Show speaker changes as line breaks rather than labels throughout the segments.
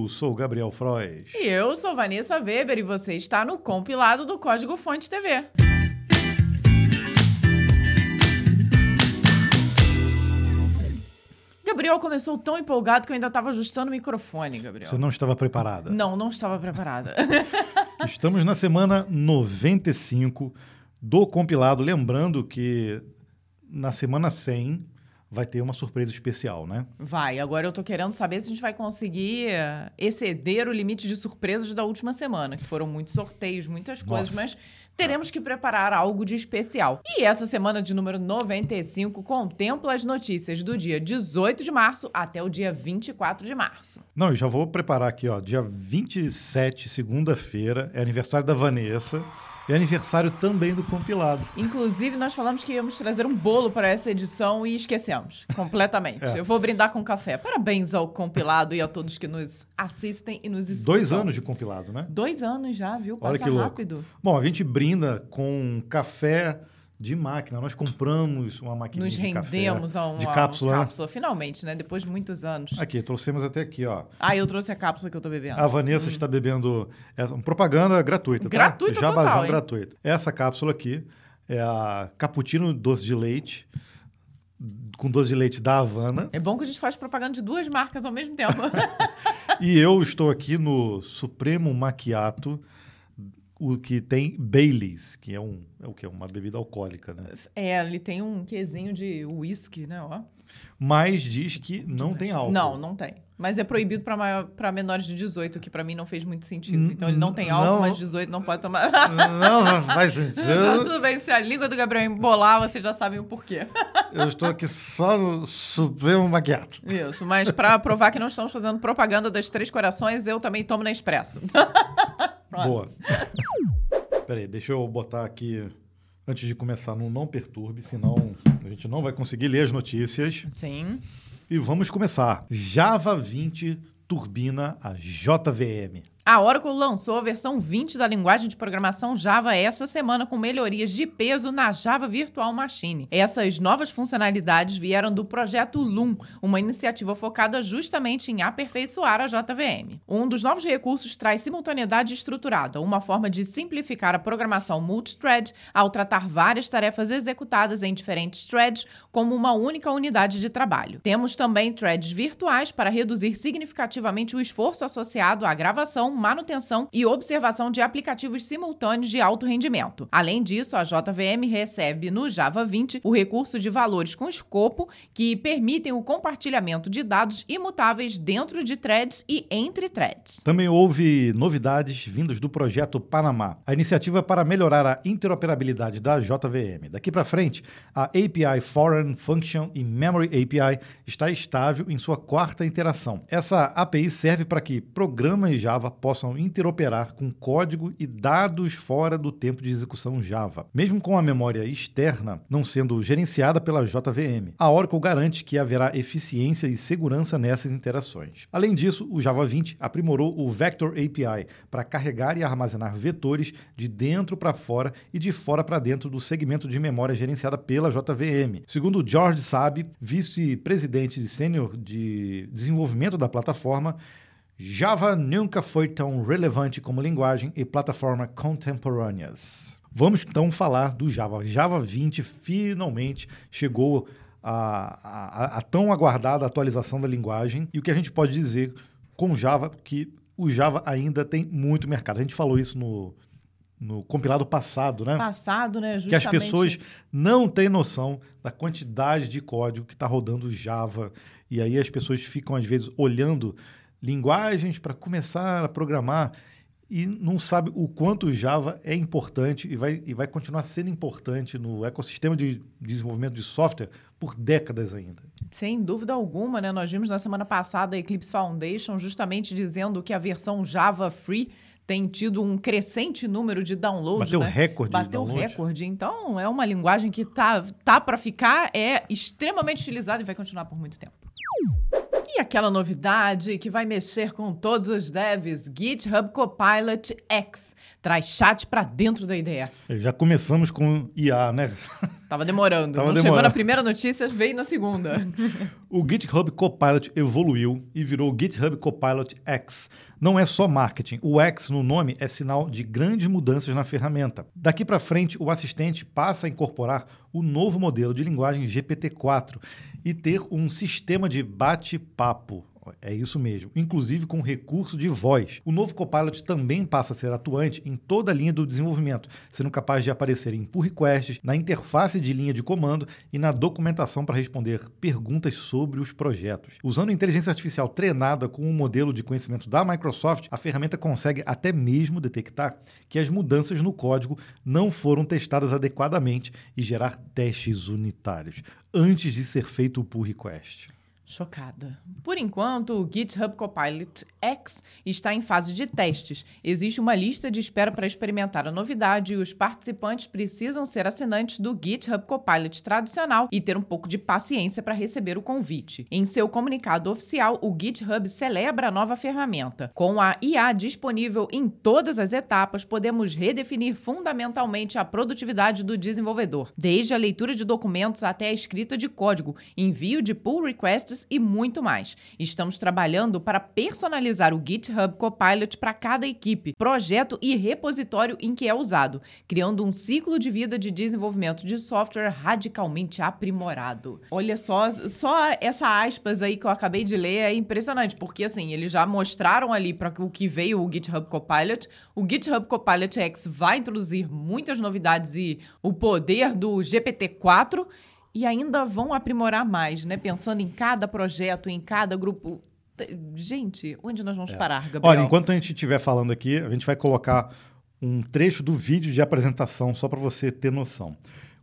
Eu sou o Gabriel Frois.
E eu sou Vanessa Weber e você está no compilado do Código Fonte TV. Gabriel começou tão empolgado que eu ainda estava ajustando o microfone, Gabriel.
Você não estava preparada?
Não, não estava preparada.
Estamos na semana 95 do compilado. Lembrando que na semana 100 vai ter uma surpresa especial, né?
Vai. Agora eu tô querendo saber se a gente vai conseguir exceder o limite de surpresas da última semana, que foram muitos sorteios, muitas coisas,
Nossa.
mas teremos que preparar algo de especial. E essa semana de número 95 contempla as notícias do dia 18 de março até o dia 24 de março.
Não, eu já vou preparar aqui, ó. Dia 27, segunda-feira, é aniversário da Vanessa. É aniversário também do compilado.
Inclusive, nós falamos que íamos trazer um bolo para essa edição e esquecemos completamente.
É.
Eu vou brindar com café. Parabéns ao compilado e a todos que nos assistem e nos escutam.
Dois anos de compilado, né?
Dois anos já, viu?
Olha
Passa
que louco.
rápido.
Bom, a gente brinda com café de máquina. Nós compramos uma máquina
Nos
de café.
rendemos a uma
de cápsula, né?
cápsula, finalmente, né? Depois de muitos anos.
Aqui, trouxemos até aqui, ó.
Ah, eu trouxe a cápsula que eu tô bebendo.
A Vanessa está bebendo essa, uma propaganda gratuita, tá?
Gratuita
Jabazão
total,
gratuito. Essa cápsula aqui é a cappuccino doce de leite com doce de leite da Havana.
É bom que a gente faz propaganda de duas marcas ao mesmo tempo.
E eu estou aqui no Supremo Macchiato, o que tem Baileys, que é um é o que uma bebida alcoólica, né?
é, ele tem um quesinho de uísque, né? Ó.
Mas diz que não tem álcool.
Não, não tem. Mas é proibido pra menores de 18, que pra mim não fez muito sentido. Então ele não tem
não.
álcool, mas 18 não pode tomar.
Não faz sentido.
tudo bem, se a língua do Gabriel embolar, vocês já sabem o porquê.
Eu estou aqui só no Supremo Macchiato.
Isso, mas pra provar que não estamos fazendo propaganda das Três Corações, eu também tomo na Expresso. Pronto.
Boa. Peraí, deixa eu botar aqui, antes de começar, no Não Perturbe, senão a gente não vai conseguir ler as notícias.
Sim.
E vamos começar. Java 20 turbina a JVM.
A Oracle lançou a versão 20 da linguagem de programação Java essa semana com melhorias de peso na Java Virtual Machine. Essas novas funcionalidades vieram do projeto Loom, uma iniciativa focada justamente em aperfeiçoar a JVM. Um dos novos recursos traz simultaneidade estruturada, uma forma de simplificar a programação multithread ao tratar várias tarefas executadas em diferentes threads como uma única unidade de trabalho. Temos também threads virtuais para reduzir significativamente o esforço associado à gravação, manutenção e observação de aplicativos simultâneos de alto rendimento. Além disso, a JVM recebe no Java 20 o recurso de valores com escopo que permitem o compartilhamento de dados imutáveis dentro de threads e entre threads.
Também houve novidades vindas do projeto Panamá, a iniciativa para melhorar a interoperabilidade da JVM. Daqui para frente, a API Foreign Function e Memory API está estável em sua quarta interação. Essa API serve para que programas Java possam interoperar com código e dados fora do tempo de execução Java, mesmo com a memória externa não sendo gerenciada pela JVM. A Oracle garante que haverá eficiência e segurança nessas interações. Além disso, o Java 20 aprimorou o Vector API para carregar e armazenar vetores de dentro para fora e de fora para dentro do segmento de memória gerenciada pela JVM. Segundo George Sabe, vice-presidente e sênior de desenvolvimento da plataforma, Java nunca foi tão relevante como linguagem e plataforma contemporâneas. Vamos então falar do Java. Java 20 finalmente chegou a, a- a tão aguardada atualização da linguagem e o que a gente pode dizer com Java que o Java ainda tem muito mercado. A gente falou isso no, no compilado passado, né?
Passado, né?
que as
Justamente.
pessoas não têm noção da quantidade de código que está rodando Java. E aí as pessoas ficam, às vezes, olhando linguagens para começar a programar e não sabe o quanto o Java é importante e vai, e vai continuar sendo importante no ecossistema de desenvolvimento de software por décadas ainda.
Sem dúvida alguma, né? Nós vimos na semana passada a Eclipse Foundation justamente dizendo que a versão Java Free tem tido um crescente número de downloads.
Bateu
né?
recorde de
Bateu
download.
recorde. Então, é uma linguagem que tá, tá para ficar, é extremamente utilizada e vai continuar por muito tempo. Aquela novidade que vai mexer com todos os devs, GitHub Copilot X, traz chat para dentro da IDE.
Já começamos com IA, né?
Tava demorando.
Tava
Não chegou
demorando.
na primeira notícia, veio na segunda.
O GitHub Copilot evoluiu e virou GitHub Copilot X. Não é só marketing, o X no nome é sinal de grandes mudanças na ferramenta. Daqui para frente, o assistente passa a incorporar o novo modelo de linguagem GPT-4 e ter um sistema de bate-papo. É isso mesmo, inclusive com recurso de voz. O novo Copilot também passa a ser atuante em toda a linha do desenvolvimento, sendo capaz de aparecer em pull requests, na interface de linha de comando e na documentação para responder perguntas sobre os projetos. Usando inteligência artificial treinada com o um modelo de conhecimento da Microsoft, a ferramenta consegue até mesmo detectar que as mudanças no código não foram testadas adequadamente e gerar testes unitários antes de ser feito o pull request.
Chocada. Por enquanto, o GitHub Copilot X está em fase de testes. Existe uma lista de espera para experimentar a novidade e os participantes precisam ser assinantes do GitHub Copilot tradicional e ter um pouco de paciência para receber o convite. Em seu comunicado oficial, o GitHub celebra a nova ferramenta. Com a IA disponível em todas as etapas, podemos redefinir fundamentalmente a produtividade do desenvolvedor, desde a leitura de documentos até a escrita de código, envio de pull requests e muito mais. Estamos trabalhando para personalizar o GitHub Copilot para cada equipe, projeto e repositório em que é usado, criando um ciclo de vida de desenvolvimento de software radicalmente aprimorado. Olha só, só essa aspas aí que eu acabei de ler é impressionante, porque assim, eles já mostraram ali para o que veio o GitHub Copilot. O GitHub Copilot X vai introduzir muitas novidades e o poder do GPT-4 e ainda vão aprimorar mais, né? Pensando em cada projeto, em cada grupo. Gente, onde nós vamos é. parar, Gabriel?
Olha, enquanto a gente estiver falando aqui, a gente vai colocar um trecho do vídeo de apresentação só para você ter noção.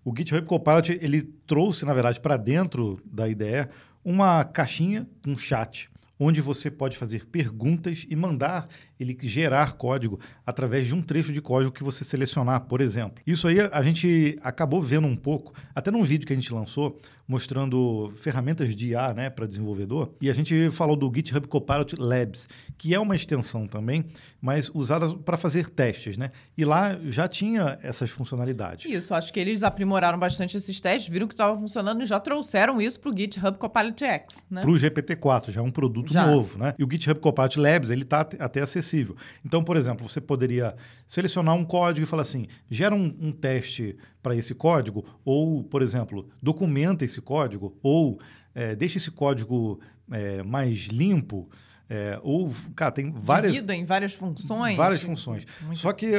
O GitHub Copilot ele trouxe, na verdade, para dentro da IDE uma caixinha, um chat, onde você pode fazer perguntas e mandar ele gerar código através de um trecho de código que você selecionar, por exemplo. Isso aí a gente acabou vendo um pouco, até num vídeo que a gente lançou, mostrando ferramentas de IA né, para desenvolvedor. E a gente falou do GitHub Copilot Labs, que é uma extensão também, mas usada para fazer testes. Né? E lá já tinha essas funcionalidades.
Isso, acho que eles aprimoraram bastante esses testes, viram que estava funcionando e já trouxeram isso para o GitHub Copilot X. Né?
Para o GPT-4, já é um produto já. novo. Né? E o GitHub Copilot Labs ele está até acessível. Então, por exemplo, você poderia selecionar um código e falar assim, gera um, um teste para esse código, ou, por exemplo, documenta esse código, ou é, deixa esse código é, mais limpo. É, ou, cara, tem várias.
Divida em várias funções.
Várias funções. Muito... Só que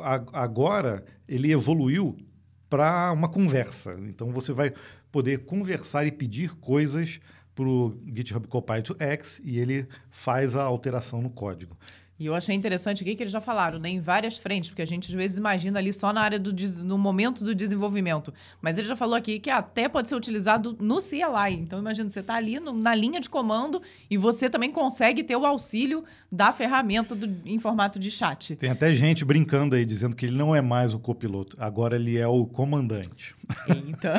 a, agora ele evoluiu para uma conversa. Então você vai poder conversar e pedir coisas para o GitHub Copilot X e ele faz a alteração no código.
E eu achei interessante aqui que eles já falaram, né, em várias frentes, porque a gente às vezes imagina ali só na área do no momento do desenvolvimento. Mas ele já falou aqui que até pode ser utilizado no CLI. Então imagina, você está ali no, na linha de comando e você também consegue ter o auxílio da ferramenta do, em formato de chat.
Tem até gente brincando aí, dizendo que ele não é mais o copiloto, agora ele é o comandante.
Eita.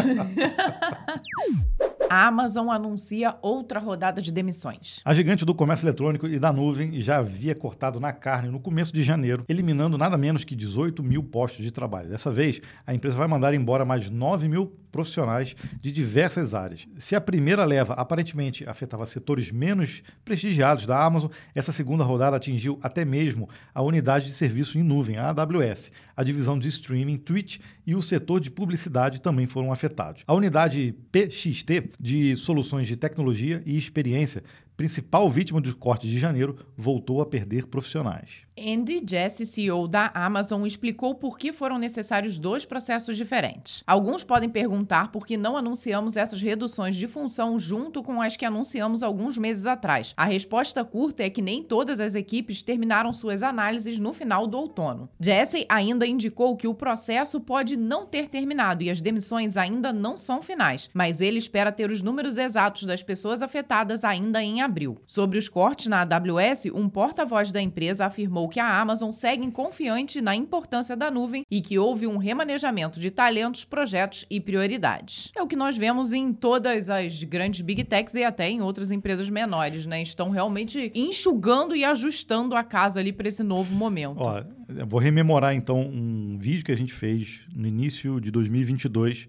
A Amazon anuncia outra rodada de demissões.
A gigante do comércio eletrônico e da nuvem já havia cortado na carne no começo de janeiro, eliminando nada menos que 18 mil postos de trabalho. Dessa vez, a empresa vai mandar embora mais 9 mil profissionais de diversas áreas. Se a primeira leva aparentemente afetava setores menos prestigiados da Amazon, essa segunda rodada atingiu até mesmo a unidade de serviço em nuvem, a AWS, a divisão de streaming Twitch e o setor de publicidade também foram afetados. A unidade PXT de soluções de tecnologia e experiência principal vítima dos cortes de janeiro, voltou a perder profissionais.
Andy Jassy, CEO da Amazon, explicou por que foram necessários dois processos diferentes. Alguns podem perguntar por que não anunciamos essas reduções de função junto com as que anunciamos alguns meses atrás. A resposta curta é que nem todas as equipes terminaram suas análises no final do outono. Jassy ainda indicou que o processo pode não ter terminado e as demissões ainda não são finais, mas ele espera ter os números exatos das pessoas afetadas ainda em abril. Sobre os cortes na AWS, um porta-voz da empresa afirmou que a Amazon segue confiante na importância da nuvem e que houve um remanejamento de talentos, projetos e prioridades. É o que nós vemos em todas as grandes big techs e até em outras empresas menores, né? Estão realmente enxugando e ajustando a casa ali para esse novo momento.
Ó, vou rememorar então um vídeo que a gente fez no início de 2022.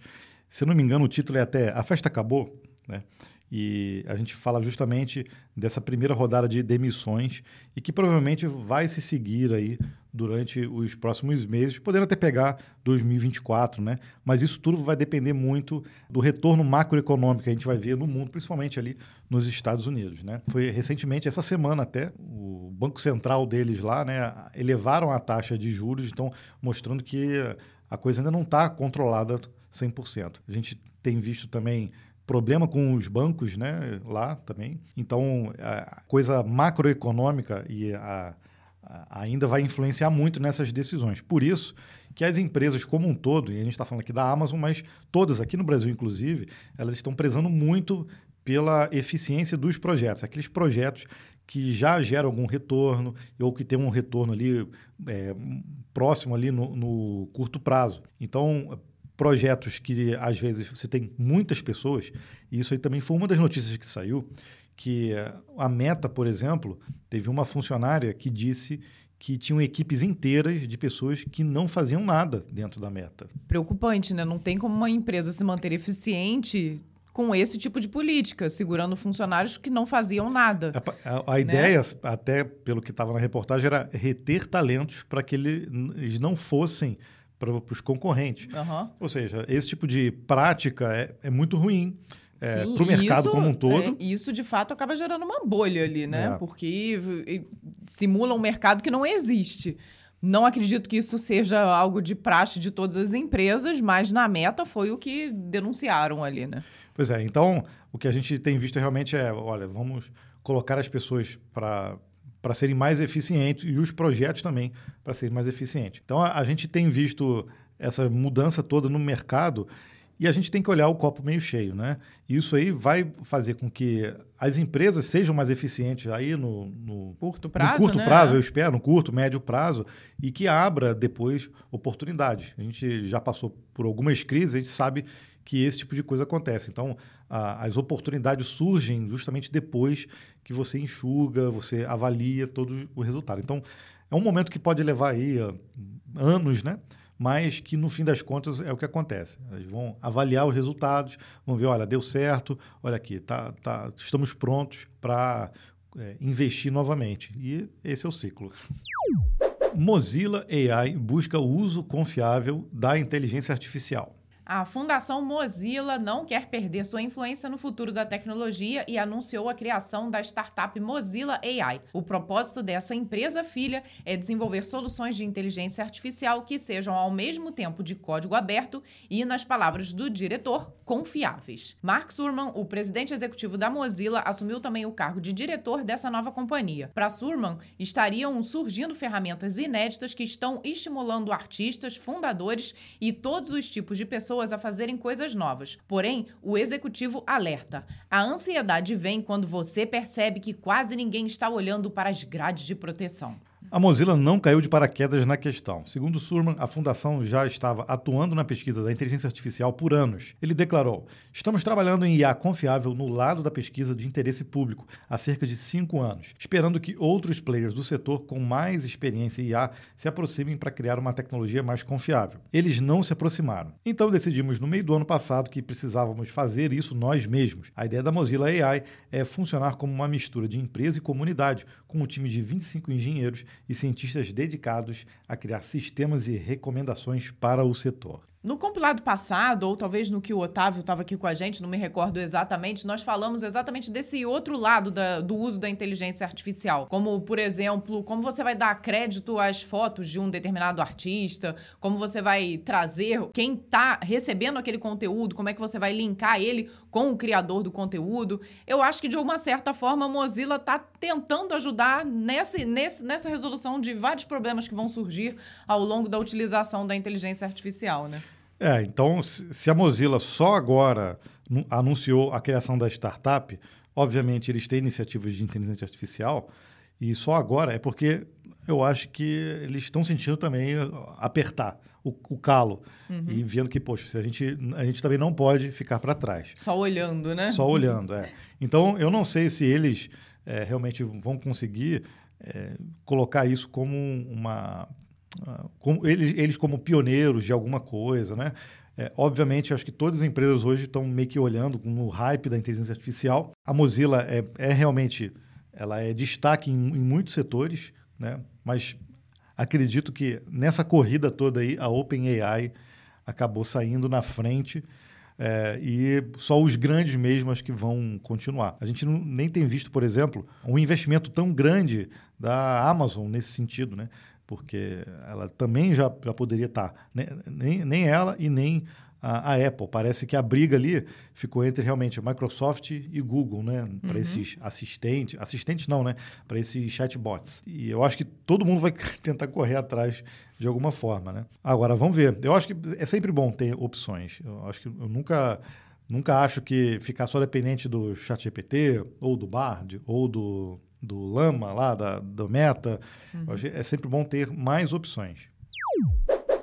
Se eu não me engano, o título é até A Festa Acabou, né? E a gente fala justamente dessa primeira rodada de demissões e que provavelmente vai se seguir aí durante os próximos meses, podendo até pegar 2024, né? Mas isso tudo vai depender muito do retorno macroeconômico que a gente vai ver no mundo, principalmente ali nos Estados Unidos, né? Foi recentemente, essa semana até, o Banco Central deles lá, né, elevaram a taxa de juros, então mostrando que a coisa ainda não está controlada 100%. A gente tem visto também problema com os bancos, né, lá também. Então, a coisa macroeconômica e a ainda vai influenciar muito nessas decisões. Por isso que as empresas como um todo, e a gente está falando aqui da Amazon, mas todas aqui no Brasil, inclusive, elas estão prezando muito pela eficiência dos projetos. Aqueles projetos que já geram algum retorno ou que tem um retorno ali é, próximo ali no, no curto prazo. Então, projetos que às vezes você tem muitas pessoas, e isso aí também foi uma das notícias que saiu, que a Meta, por exemplo, teve uma funcionária que disse que tinham equipes inteiras de pessoas que não faziam nada dentro da Meta.
Preocupante, né? Não tem como uma empresa se manter eficiente com esse tipo de política, segurando funcionários que não faziam nada.
A, a, a né? ideia, até pelo que estava na reportagem, era reter talentos para que eles não fossem para os concorrentes.
Uhum.
Ou seja, esse tipo de prática é, é muito ruim é, para o mercado
isso,
como um todo. É,
isso, de fato, acaba gerando uma bolha ali, né? É. Porque simula um mercado que não existe. Não acredito que isso seja algo de praxe de todas as empresas, mas na meta foi o que denunciaram ali, né?
Pois é, então o que a gente tem visto realmente é, olha, vamos colocar as pessoas para para serem mais eficientes e os projetos também para serem mais eficientes. Então a, a gente tem visto essa mudança toda no mercado e a gente tem que olhar o copo meio cheio, né? E isso aí vai fazer com que as empresas sejam mais eficientes aí no, no
curto prazo,
no curto
né?
prazo, eu espero, no curto, médio prazo, e que abra depois oportunidades. A gente já passou por algumas crises, a gente sabe que esse tipo de coisa acontece. Então, a, as oportunidades surgem justamente depois que você enxuga, você avalia todo o resultado. Então, é um momento que pode levar aí uh, anos, né? Mas que no fim das contas é o que acontece. Eles vão avaliar os resultados, vão ver, olha, deu certo, olha aqui, tá, tá, estamos prontos para é, investir novamente. E esse é o ciclo. Mozilla AI busca o uso confiável da inteligência artificial.
A Fundação Mozilla não quer perder sua influência no futuro da tecnologia e anunciou a criação da startup Mozilla AI. O propósito dessa empresa filha é desenvolver soluções de inteligência artificial que sejam ao mesmo tempo de código aberto e, nas palavras do diretor, confiáveis. Mark Surman, o presidente executivo da Mozilla, assumiu também o cargo de diretor dessa nova companhia. Para Surman, estariam surgindo ferramentas inéditas que estão estimulando artistas, fundadores e todos os tipos de pessoas pessoas a fazerem coisas novas. Porém, o executivo alerta: a ansiedade vem quando você percebe que quase ninguém está olhando para as grades de proteção.
A Mozilla não caiu de paraquedas na questão. Segundo Surman, a fundação já estava atuando na pesquisa da inteligência artificial por anos. Ele declarou: Estamos trabalhando em IA confiável no lado da pesquisa de interesse público há cerca de cinco anos, esperando que outros players do setor com mais experiência em IA se aproximem para criar uma tecnologia mais confiável. Eles não se aproximaram. Então decidimos no meio do ano passado que precisávamos fazer isso nós mesmos. A ideia da Mozilla AI é funcionar como uma mistura de empresa e comunidade, com um time de 25 engenheiros e cientistas dedicados a criar sistemas e recomendações para o setor.
No compilado passado, ou talvez no que o Otávio estava aqui com a gente, não me recordo exatamente, nós falamos exatamente desse outro lado da, do uso da inteligência artificial. Como, por exemplo, como você vai dar crédito às fotos de um determinado artista, como você vai trazer quem está recebendo aquele conteúdo, como é que você vai linkar ele com o criador do conteúdo. Eu acho que, de uma certa forma, a Mozilla está tentando ajudar nesse, nesse, nessa resolução de vários problemas que vão surgir ao longo da utilização da inteligência artificial, né?
É, então, se a Mozilla só agora anunciou a criação da startup, obviamente eles têm iniciativas de inteligência artificial, e só agora é porque eu acho que eles estão sentindo também apertar o, o calo uhum. e vendo que, poxa, a gente, a gente também não pode ficar para trás.
Só olhando, né?
Só olhando, é. Então, eu não sei se eles é, realmente vão conseguir é, colocar isso como uma como, eles, eles como pioneiros de alguma coisa, né? É, obviamente, acho que todas as empresas hoje estão meio que olhando no hype da inteligência artificial. A Mozilla é, é realmente ela é destaque em, em muitos setores, né? mas acredito que nessa corrida toda aí, a OpenAI acabou saindo na frente. É, e só os grandes mesmo que vão continuar. A gente não, nem tem visto, por exemplo, um investimento tão grande da Amazon nesse sentido, né? porque ela também já, já poderia estar. Né? Nem, nem ela e nem a, a, Apple. Parece que a briga ali ficou entre realmente a Microsoft e Google, né? Uhum. Para esses assistentes. Assistentes não, né? Para esses chatbots. E eu acho que todo mundo vai tentar correr atrás de alguma forma, né? Agora, vamos ver. Eu acho que é sempre bom ter opções. Eu acho que eu nunca. Nunca acho que ficar só dependente do ChatGPT, ou do Bard, ou do, do Lama lá, da, do Meta. Uhum. é sempre bom ter mais opções.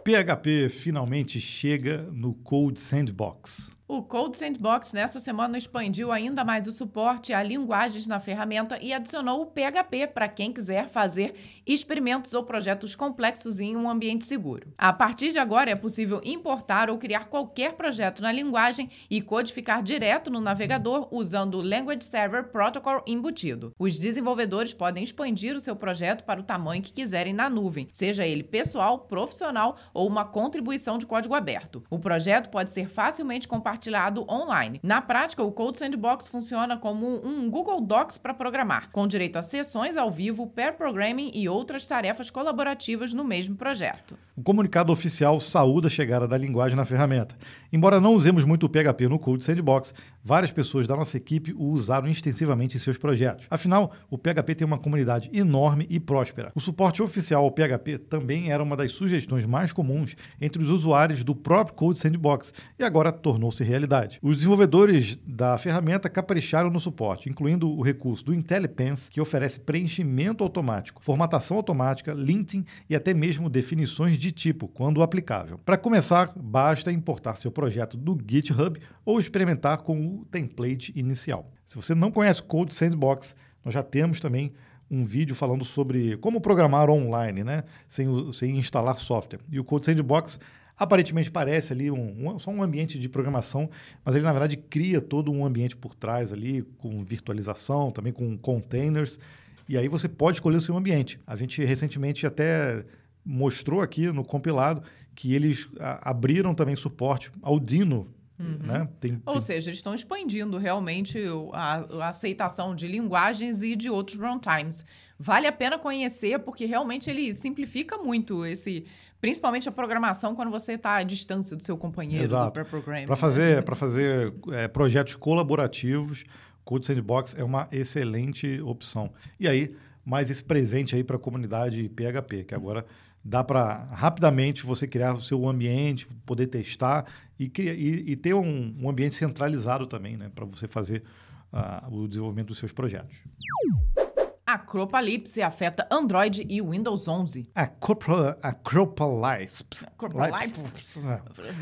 PHP finalmente chega no Code Sandbox.
O Code Sandbox nessa semana expandiu ainda mais o suporte a linguagens na ferramenta e adicionou o PHP para quem quiser fazer experimentos ou projetos complexos em um ambiente seguro. A partir de agora é possível importar ou criar qualquer projeto na linguagem e codificar direto no navegador usando o Language Server Protocol embutido. Os desenvolvedores podem expandir o seu projeto para o tamanho que quiserem na nuvem, seja ele pessoal, profissional ou uma contribuição de código aberto. O projeto pode ser facilmente compartilhado compartilhado online. Na prática, o Code Sandbox funciona como um Google Docs para programar, com direito a sessões ao vivo, pair programming e outras tarefas colaborativas no mesmo projeto.
O comunicado oficial saúda a chegada da linguagem na ferramenta. Embora não usemos muito o PHP no Code Sandbox, várias pessoas da nossa equipe o usaram extensivamente em seus projetos. Afinal, o PHP tem uma comunidade enorme e próspera. O suporte oficial ao PHP também era uma das sugestões mais comuns entre os usuários do próprio Code Sandbox e agora tornou-se realidade. Os desenvolvedores da ferramenta capricharam no suporte, incluindo o recurso do IntelliPense, que oferece preenchimento automático, formatação automática, linting e até mesmo definições de tipo, quando aplicável. Para começar, basta importar seu projeto do GitHub ou experimentar com o template inicial. Se você não conhece o Code Sandbox, nós já temos também um vídeo falando sobre como programar online, né? sem, sem instalar software. E o Code Sandbox Aparentemente parece ali um, um, só um ambiente de programação, mas ele na verdade cria todo um ambiente por trás ali, com virtualização, também com containers, e aí você pode escolher o seu ambiente. A gente recentemente até mostrou aqui no compilado que eles a, abriram também suporte ao Dino Uhum. Né?
Tem, Ou tem... seja, eles estão expandindo realmente a, a, aceitação de linguagens e de outros runtimes. Vale a pena conhecer, porque realmente ele simplifica muito esse, Principalmente a programação quando você está à distância do seu companheiro
Exato. do. Para fazer, pra fazer é, projetos colaborativos, Code Sandbox é uma excelente opção. E aí, mais esse presente aí para a comunidade PHP, que agora dá para rapidamente você criar o seu ambiente, poder testar e, criar, e, e ter um, um, ambiente centralizado também, né, para você fazer uh, o desenvolvimento dos seus projetos.
Acropalipse afeta Android e Windows 11.
Acropalipse. Acropalipse.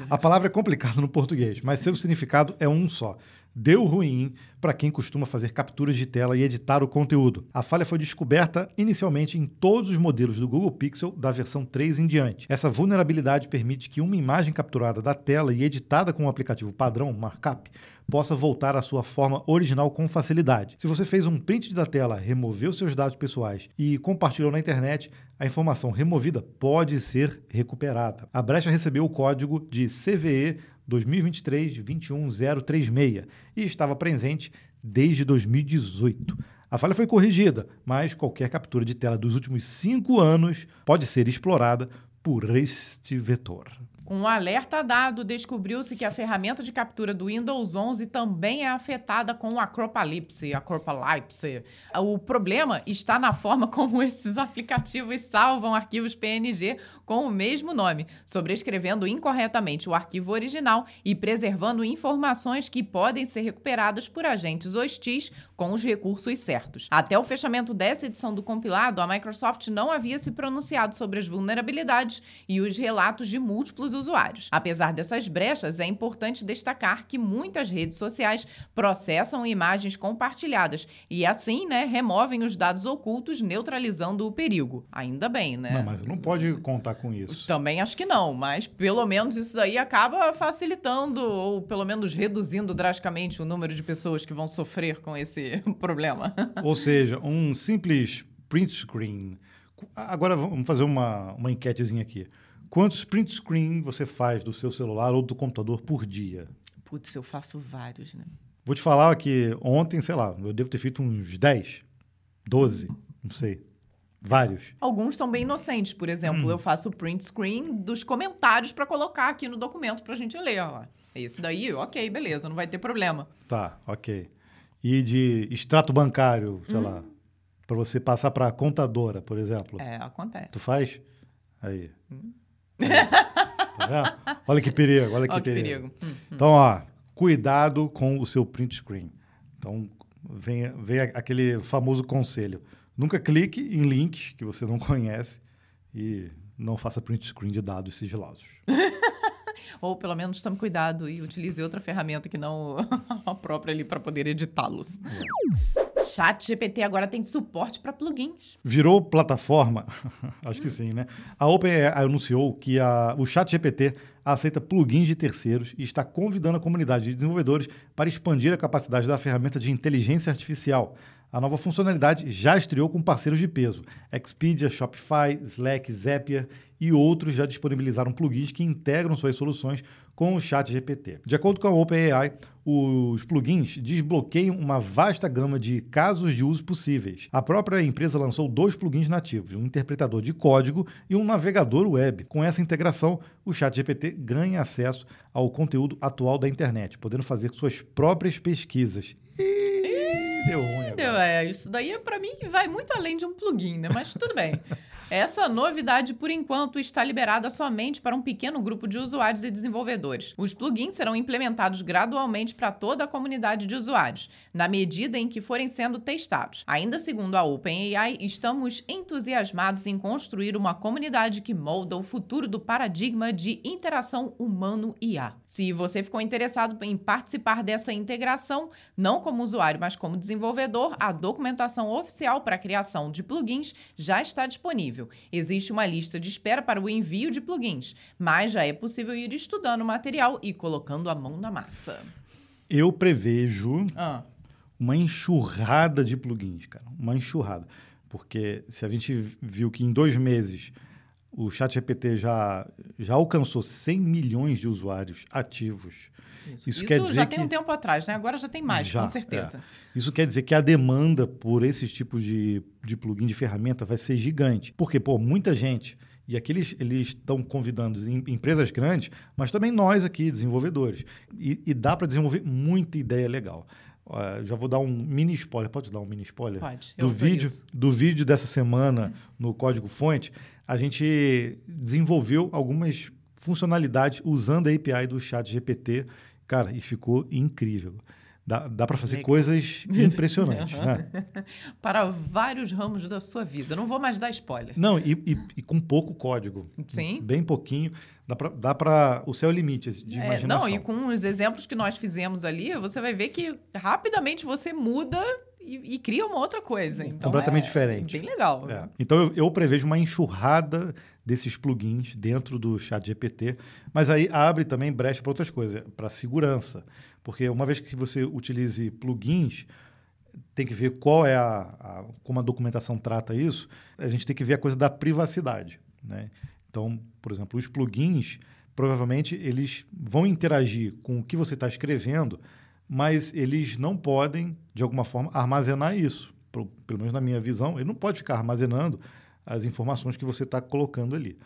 A palavra é complicada no português, mas seu significado é um só. Deu ruim para quem costuma fazer capturas de tela e editar o conteúdo. A falha foi descoberta inicialmente em todos os modelos do Google Pixel da versão 3 em diante. Essa vulnerabilidade permite que uma imagem capturada da tela e editada com o um aplicativo padrão Markup possa voltar à sua forma original com facilidade. Se você fez um print da tela, removeu seus dados pessoais e compartilhou na internet, a informação removida pode ser recuperada. A brecha recebeu o código de CVE 2023-21036 e estava presente desde 2018. A falha foi corrigida, mas qualquer captura de tela dos últimos cinco anos pode ser explorada por este vetor.
Com um alerta dado, descobriu-se que a ferramenta de captura do Windows 11 também é afetada com o Acropalipse, Acropalipse. O problema está na forma como esses aplicativos salvam arquivos PNG com o mesmo nome, sobrescrevendo incorretamente o arquivo original e preservando informações que podem ser recuperadas por agentes hostis com os recursos certos. Até o fechamento dessa edição do compilado, a Microsoft não havia se pronunciado sobre as vulnerabilidades e os relatos de múltiplos usuários. Apesar dessas brechas, é importante destacar que muitas redes sociais processam imagens compartilhadas e assim, né, removem os dados ocultos, neutralizando o perigo. Ainda bem, né?
Não, mas não pode contar com isso.
Também acho que não, mas pelo menos isso daí acaba facilitando ou pelo menos reduzindo drasticamente o número de pessoas que vão sofrer com esse problema.
Ou seja, um simples print screen. Agora vamos fazer uma, uma enquetezinha aqui. Quantos print screen você faz do seu celular ou do computador por dia?
Putz, eu faço vários, né?
Vou te falar que ontem, sei lá, eu devo ter feito uns 10, 12, não sei. Vários.
Alguns são bem inocentes, por exemplo, hum. eu faço print screen dos comentários para colocar aqui no documento para a gente ler. Ó. Esse daí, ok, beleza, não vai ter problema.
Tá, ok. E de extrato bancário, sei hum. lá, para você passar para contadora, por exemplo.
É, acontece.
Tu faz? Aí. Hum. Tá olha que perigo, olha que, olha que perigo. perigo. Hum, hum, então, ó, cuidado com o seu print screen. Então, vem, vem aquele famoso conselho. Nunca clique em links que você não conhece e não faça print screen de dados sigilosos.
Ou pelo menos tome cuidado e utilize outra ferramenta que não a própria ali para poder editá-los. É. Chat GPT agora tem suporte para plugins.
Virou plataforma? Acho que sim, né? A OpenAI anunciou que a, o Chat GPT aceita plugins de terceiros e está convidando a comunidade de desenvolvedores para expandir a capacidade da ferramenta de inteligência artificial. A nova funcionalidade já estreou com parceiros de peso. Expedia, Shopify, Slack, Zapier e outros já disponibilizaram plugins que integram suas soluções com o Chat GPT. De acordo com a OpenAI, os plugins desbloqueiam uma vasta gama de casos de uso possíveis. A própria empresa lançou dois plugins nativos, um interpretador de código e um navegador web. Com essa integração, o Chat GPT ganha acesso ao conteúdo atual da internet, podendo fazer suas próprias pesquisas. E... Deu ruim.
Deu, é, isso daí é para mim que vai muito além de um plugin, né? Mas tudo bem. Essa novidade, por enquanto, está liberada somente para um pequeno grupo de usuários e desenvolvedores. Os plugins serão implementados gradualmente para toda a comunidade de usuários, na medida em que forem sendo testados. Ainda segundo a OpenAI, estamos entusiasmados em construir uma comunidade que molda o futuro do paradigma de interação humano-IA. Se você ficou interessado em participar dessa integração, não como usuário, mas como desenvolvedor, a documentação oficial para a criação de plugins já está disponível. Existe uma lista de espera para o envio de plugins, mas já é possível ir estudando o material e colocando a mão na massa.
Eu prevejo ah. uma enxurrada de plugins, cara. Uma enxurrada. Porque se a gente viu que em dois meses o ChatGPT já, já alcançou 100 milhões de usuários ativos.
Isso, Isso quer dizer já tem um tempo atrás, né? Agora já tem mais, já, com certeza.
É. Isso quer dizer que a demanda por esses tipos de, de plugin, de ferramenta, vai ser gigante. Porque, pô, muita gente... E aqui eles estão convidando empresas grandes, mas também nós aqui, desenvolvedores. E, e dá para desenvolver muita ideia legal. Uh, já vou dar um mini spoiler. Pode dar um mini spoiler?
Pode.
Do vídeo, do vídeo dessa semana no Código Fonte a gente desenvolveu algumas funcionalidades usando a API do Chat GPT, cara, e ficou incrível. Dá, dá para fazer Legal. coisas impressionantes, né?
Para vários ramos da sua vida. Não vou mais dar spoiler.
Não, e, e, e com pouco código.
Sim.
Bem pouquinho. Dá para... O céu é o limite de é, imaginação.
Não, e com os exemplos que nós fizemos ali, você vai ver que rapidamente você muda e, e, cria uma outra coisa. Então
Completamente
é
diferente.
Bem legal.
É. Então eu, eu, prevejo uma enxurrada desses plugins dentro do chat GPT, mas aí abre também brecha para outras coisas, para segurança. Porque uma vez que você utilize plugins, tem que ver qual é a, a, como a documentação trata isso, a gente tem que ver a coisa da privacidade. Né? Então, por exemplo, os plugins, provavelmente eles vão interagir com o que você está escrevendo, mas eles não podem, de alguma forma, armazenar isso. Pelo menos na minha visão, ele não pode ficar armazenando as informações que você está colocando ali.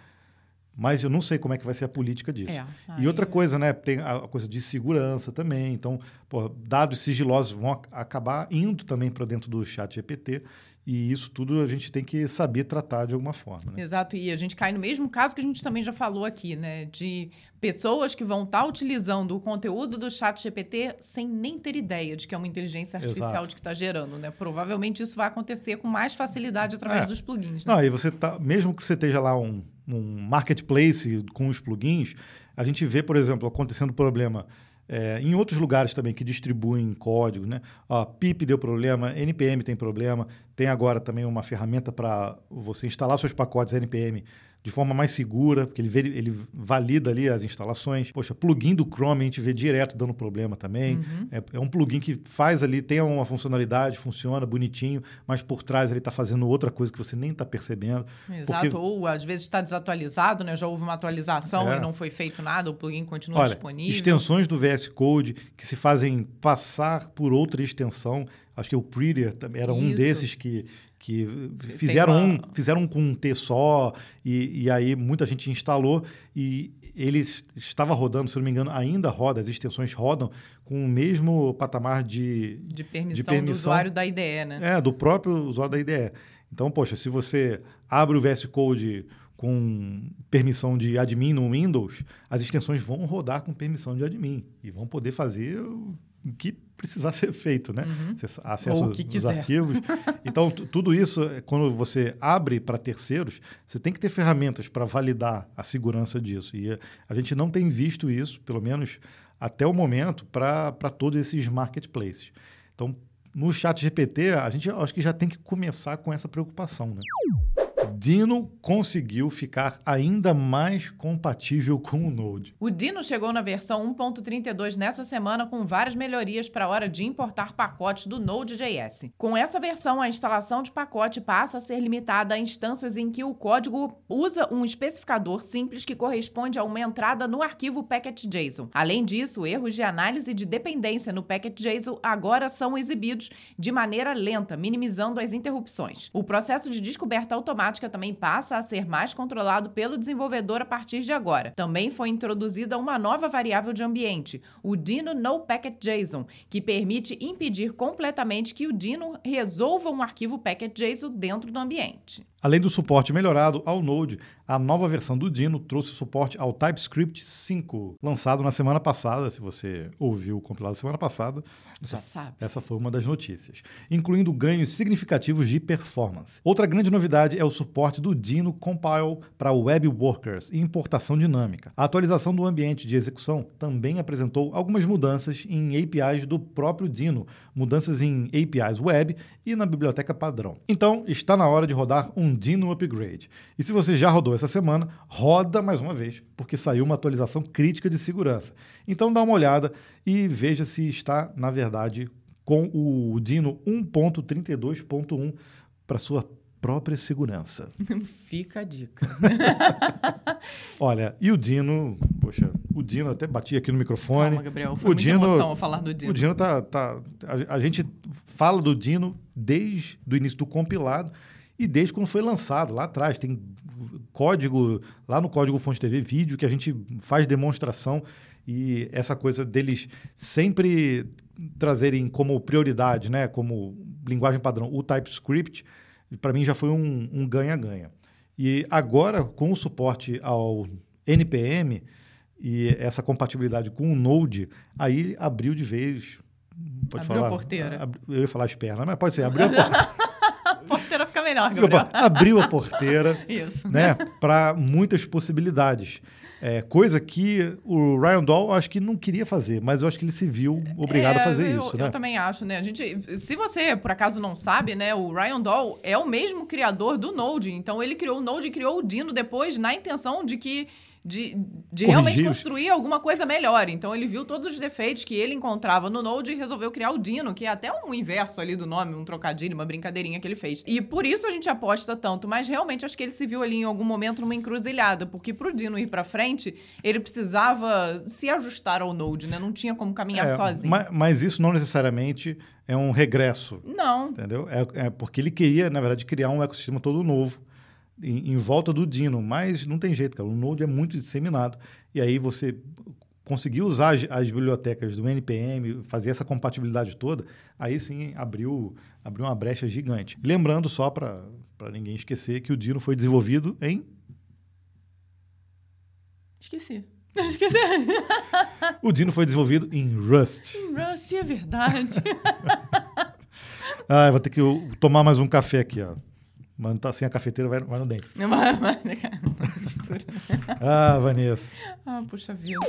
Mas eu não sei como é que vai ser a política disso.
É,
E outra coisa, né? Tem a coisa de segurança também. Então, pô, dados sigilosos vão ac- acabar indo também para dentro do chat GPT. E isso tudo a gente tem que saber tratar de alguma forma. Né?
Exato, e a gente cai no mesmo caso que a gente também já falou aqui, né? De pessoas que vão estar utilizando o conteúdo do chat GPT sem nem ter ideia de que é uma inteligência artificial
Exato.
de que está gerando, né? Provavelmente isso vai acontecer com mais facilidade através
É.
dos plugins, né?
Não, e você tá, mesmo que você esteja lá um, um marketplace com os plugins, a gente vê, por exemplo, acontecendo problema é, em outros lugares também que distribuem código, né? Ó, PIP deu problema, NPM tem problema, tem agora também uma ferramenta para você instalar seus pacotes NPM de forma mais segura, porque ele, ele valida ali as instalações. Poxa, plugin do Chrome a gente vê direto dando problema também. É, é um plugin que faz ali, tem uma funcionalidade, funciona bonitinho, mas por trás ele está fazendo outra coisa que você nem está percebendo.
Exato,
porque-
ou às vezes está desatualizado, né? Já houve uma atualização
É.
e não foi feito nada, o plugin continua
Olha,
disponível.
extensões do VS Code que se fazem passar por outra extensão. Acho que o Prettier também era um
Isso.
desses que, que fizeram,
uma-
um, fizeram com um T só e, e aí muita gente instalou e ele estava rodando, se não me engano, ainda roda, as extensões rodam com o mesmo patamar de,
De permissão,
de
do
permissão.
usuário da IDE, né?
É, do próprio usuário da IDE. Então, poxa, se você abre o VS Code com permissão de admin no Windows, as extensões vão rodar com permissão de admin e vão poder fazer o que precisar ser feito, né?
Uhum. Ou o que quiser.
arquivos. Então, tu- tudo isso, é, quando você abre para terceiros, você tem que ter ferramentas para validar a segurança disso. E eh, a gente não tem visto isso, pelo menos até o momento, para todos esses marketplaces. Então, no chat GPT, a gente acho que já tem que começar com essa preocupação, né? Dino conseguiu ficar ainda mais compatível com o Node.
O Dino chegou na versão 1.32 nessa semana com várias melhorias para a hora de importar pacotes do Node.js. Com essa versão, a instalação de pacote passa a ser limitada a instâncias em que o código usa um especificador simples que corresponde a uma entrada no arquivo packet.json. Além disso, erros de análise de dependência no packet.json agora são exibidos de maneira lenta, minimizando as interrupções. O processo de descoberta automática também passa a ser mais controlado pelo desenvolvedor a partir de agora. Também foi introduzida uma nova variável de ambiente, o Dino No Packet JSON, que permite impedir completamente que o Dino resolva um arquivo packet JSON dentro do ambiente.
Além do suporte melhorado ao Node, a nova versão do Dino trouxe suporte ao TypeScript 5, lançado na semana passada. Se você ouviu o compilado semana passada,
Já sabe.
Essa foi uma das notícias, incluindo ganhos significativos de performance. Outra grande novidade é o suporte do Dino Compile para Web Workers e importação dinâmica. A atualização do ambiente de execução também apresentou algumas mudanças em APIs do próprio Dino, mudanças em APIs web e na biblioteca padrão. Então, está na hora de rodar um Dino Upgrade. E se você já rodou essa semana, roda mais uma vez, porque saiu uma atualização crítica de segurança. Então dá uma olhada e veja se está, na verdade, com o Dino 1.32.1 para sua própria segurança.
Fica a dica.
Olha, e o Dino, poxa, o Dino até bati aqui no microfone.
Calma, Gabriel. Foi
o
muita
Dino,
emoção falar do Dino.
O Dino tá, tá a, a gente fala do Dino desde o início do compilado e desde quando foi lançado lá atrás. Tem código lá no código Fonte TV, vídeo que a gente faz demonstração e essa coisa deles sempre trazerem como prioridade, né, como linguagem padrão, o TypeScript, para mim já foi um um ganha-ganha. e agora, com o suporte ao NPM e essa compatibilidade com o Node, aí abriu de vez. Pode
Abriu a
falar?
porteira.
Ab- Eu ia falar as pernas, mas pode ser, abriu a porteira.
Porteira fica melhor, Gabriel.
abriu a porteira
Isso.
né, para muitas possibilidades. É, coisa que o Ryan Dahl acho que não queria fazer, mas eu acho que ele se viu obrigado
É,
a fazer
eu,
isso,
eu
né?
também acho, né? A gente, se você por acaso não sabe, né, o Ryan Dahl é o mesmo criador do Node. Então ele criou o Node e criou o Dino depois na intenção de que de, de realmente construir alguma coisa melhor. Então ele viu todos os defeitos que ele encontrava no Node e resolveu criar o Dino, que é até um inverso ali do nome, um trocadilho, uma brincadeirinha que ele fez. E por isso a gente aposta tanto, mas realmente acho que ele se viu ali em algum momento numa encruzilhada, porque pro Dino ir pra frente, ele precisava se ajustar ao Node, né? Não tinha como caminhar
É,
sozinho.
ma- Mas, isso não necessariamente é um regresso,
Não.
entendeu? É, é porque ele queria, na verdade, criar um ecossistema todo novo em, em volta do Dino, mas não tem jeito, cara. O Node é muito disseminado. E aí você conseguir usar as, as, bibliotecas do NPM, fazer essa compatibilidade toda, aí sim abriu, abriu uma brecha gigante. Lembrando só para ninguém esquecer que o Dino foi desenvolvido em.
Esqueci. Esqueci.
o Dino foi desenvolvido em Rust.
Em Rust, é verdade.
ah, vou ter que tomar mais um café aqui, ó. Mas não tá sem a cafeteira, vai, vai no dente. ah, Vanessa.
Ah, puxa vida.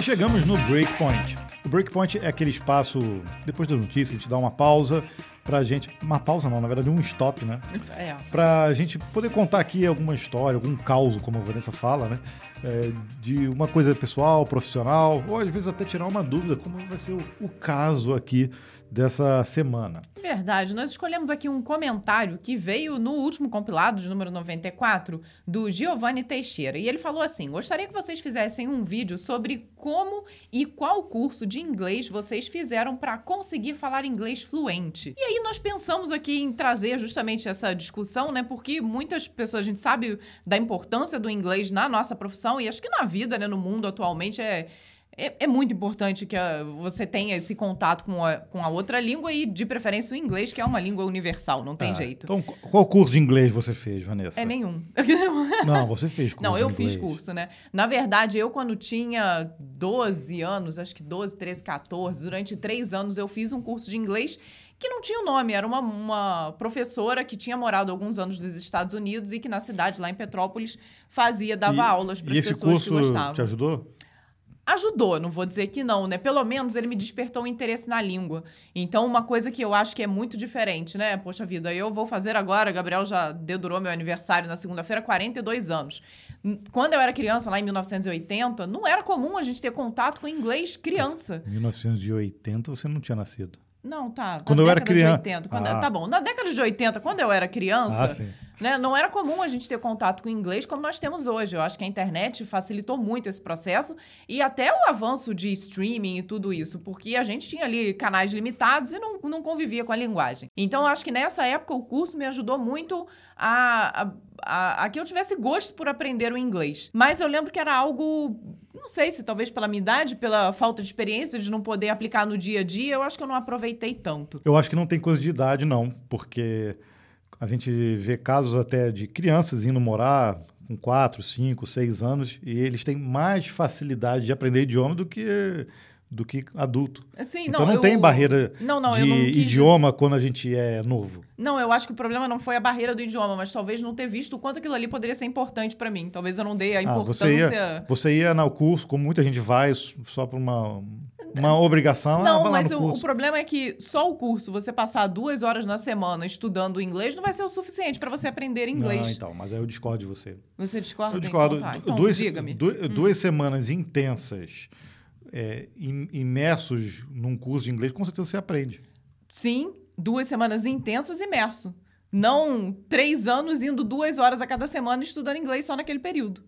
Chegamos no Breakpoint. O Breakpoint é aquele espaço, depois da notícia, a gente dá uma pausa pra gente. Uma pausa não, na verdade, um stop, né?
É.
Pra gente poder contar aqui alguma história, algum caos, como a Vanessa fala, né? É, de uma coisa pessoal, profissional, ou às vezes até tirar uma dúvida, como vai ser o, o caso aqui dessa semana.
Verdade. Nós escolhemos aqui um comentário que veio no último compilado de número 94 do Giovanni Teixeira. E ele falou assim: Gostaria que vocês fizessem um vídeo sobre como e qual curso de inglês vocês fizeram para conseguir falar inglês fluente. E aí nós pensamos aqui em trazer justamente essa discussão, né? Porque muitas pessoas, a gente sabe da importância do inglês na nossa profissão e acho que na vida, né, no mundo atualmente é é, é, muito importante que a, você tenha esse contato com a, com a outra língua e, de preferência, o inglês, que é uma língua universal, não tem ah, jeito.
Então, qual curso de inglês você fez, Vanessa?
É nenhum.
não, você fez curso.
Não, eu fiz curso, né? Na verdade, eu, quando tinha 12 anos, acho que 12, 13, 14, durante três anos, eu fiz um curso de inglês que não tinha o nome, era uma, uma professora que tinha morado alguns anos nos Estados Unidos e que na cidade, lá em Petrópolis, fazia, dava e, aulas para as pessoas que gostavam.
Te ajudou?
Ajudou, não vou dizer que não, né? Pelo menos ele me despertou um interesse na língua. Então, uma coisa que eu acho que é muito diferente, né? Poxa vida, eu vou fazer agora, Gabriel já dedurou meu aniversário na segunda-feira, 42 anos. Quando eu era criança, lá em 1980, não era comum a gente ter contato com inglês criança.
1980 você não tinha nascido.
Não, tá.
Quando eu era criança.
80, quando, ah. Tá bom. Na década de 80, quando eu era criança, ah, né, não era comum a gente ter contato com o inglês como nós temos hoje. Eu acho que a internet facilitou muito esse processo e até o avanço de streaming e tudo isso, porque a gente tinha ali canais limitados e não, não convivia com a linguagem. Então, eu acho que nessa época o curso me ajudou muito a, a, a, a que eu tivesse gosto por aprender o inglês. Mas eu lembro que era algo não sei se talvez pela minha idade, pela falta de experiência de não poder aplicar no dia a dia, eu acho que eu não aproveitei tanto.
Eu acho que não tem coisa de idade, não, porque a gente vê casos até de crianças indo morar com 4, 5, 6 anos e eles têm mais facilidade de aprender idioma do que do que adulto.
Sim,
então
não,
não
eu...
tem barreira
não, não,
de idioma quando a gente é novo.
Não, eu acho que o problema não foi a barreira do idioma, mas talvez não ter visto o quanto aquilo ali poderia ser importante para mim. Talvez eu não dei a importância.
Ah, você, ia, você ia no curso, como muita gente vai, só por uma, uma obrigação.
Não,
ah,
mas o, o, problema é que só o curso, você passar duas horas na semana estudando inglês, não vai ser o suficiente para você aprender inglês. Não,
então, mas aí eu discordo de você.
Você discorda?
Eu discordo.
Então, tá. então
duas,
diga-me.
Duas, hum. duas semanas intensas é, imersos num curso de inglês, com certeza você aprende.
Sim, duas semanas intensas imerso. Não três anos indo duas horas a cada semana estudando inglês só naquele período.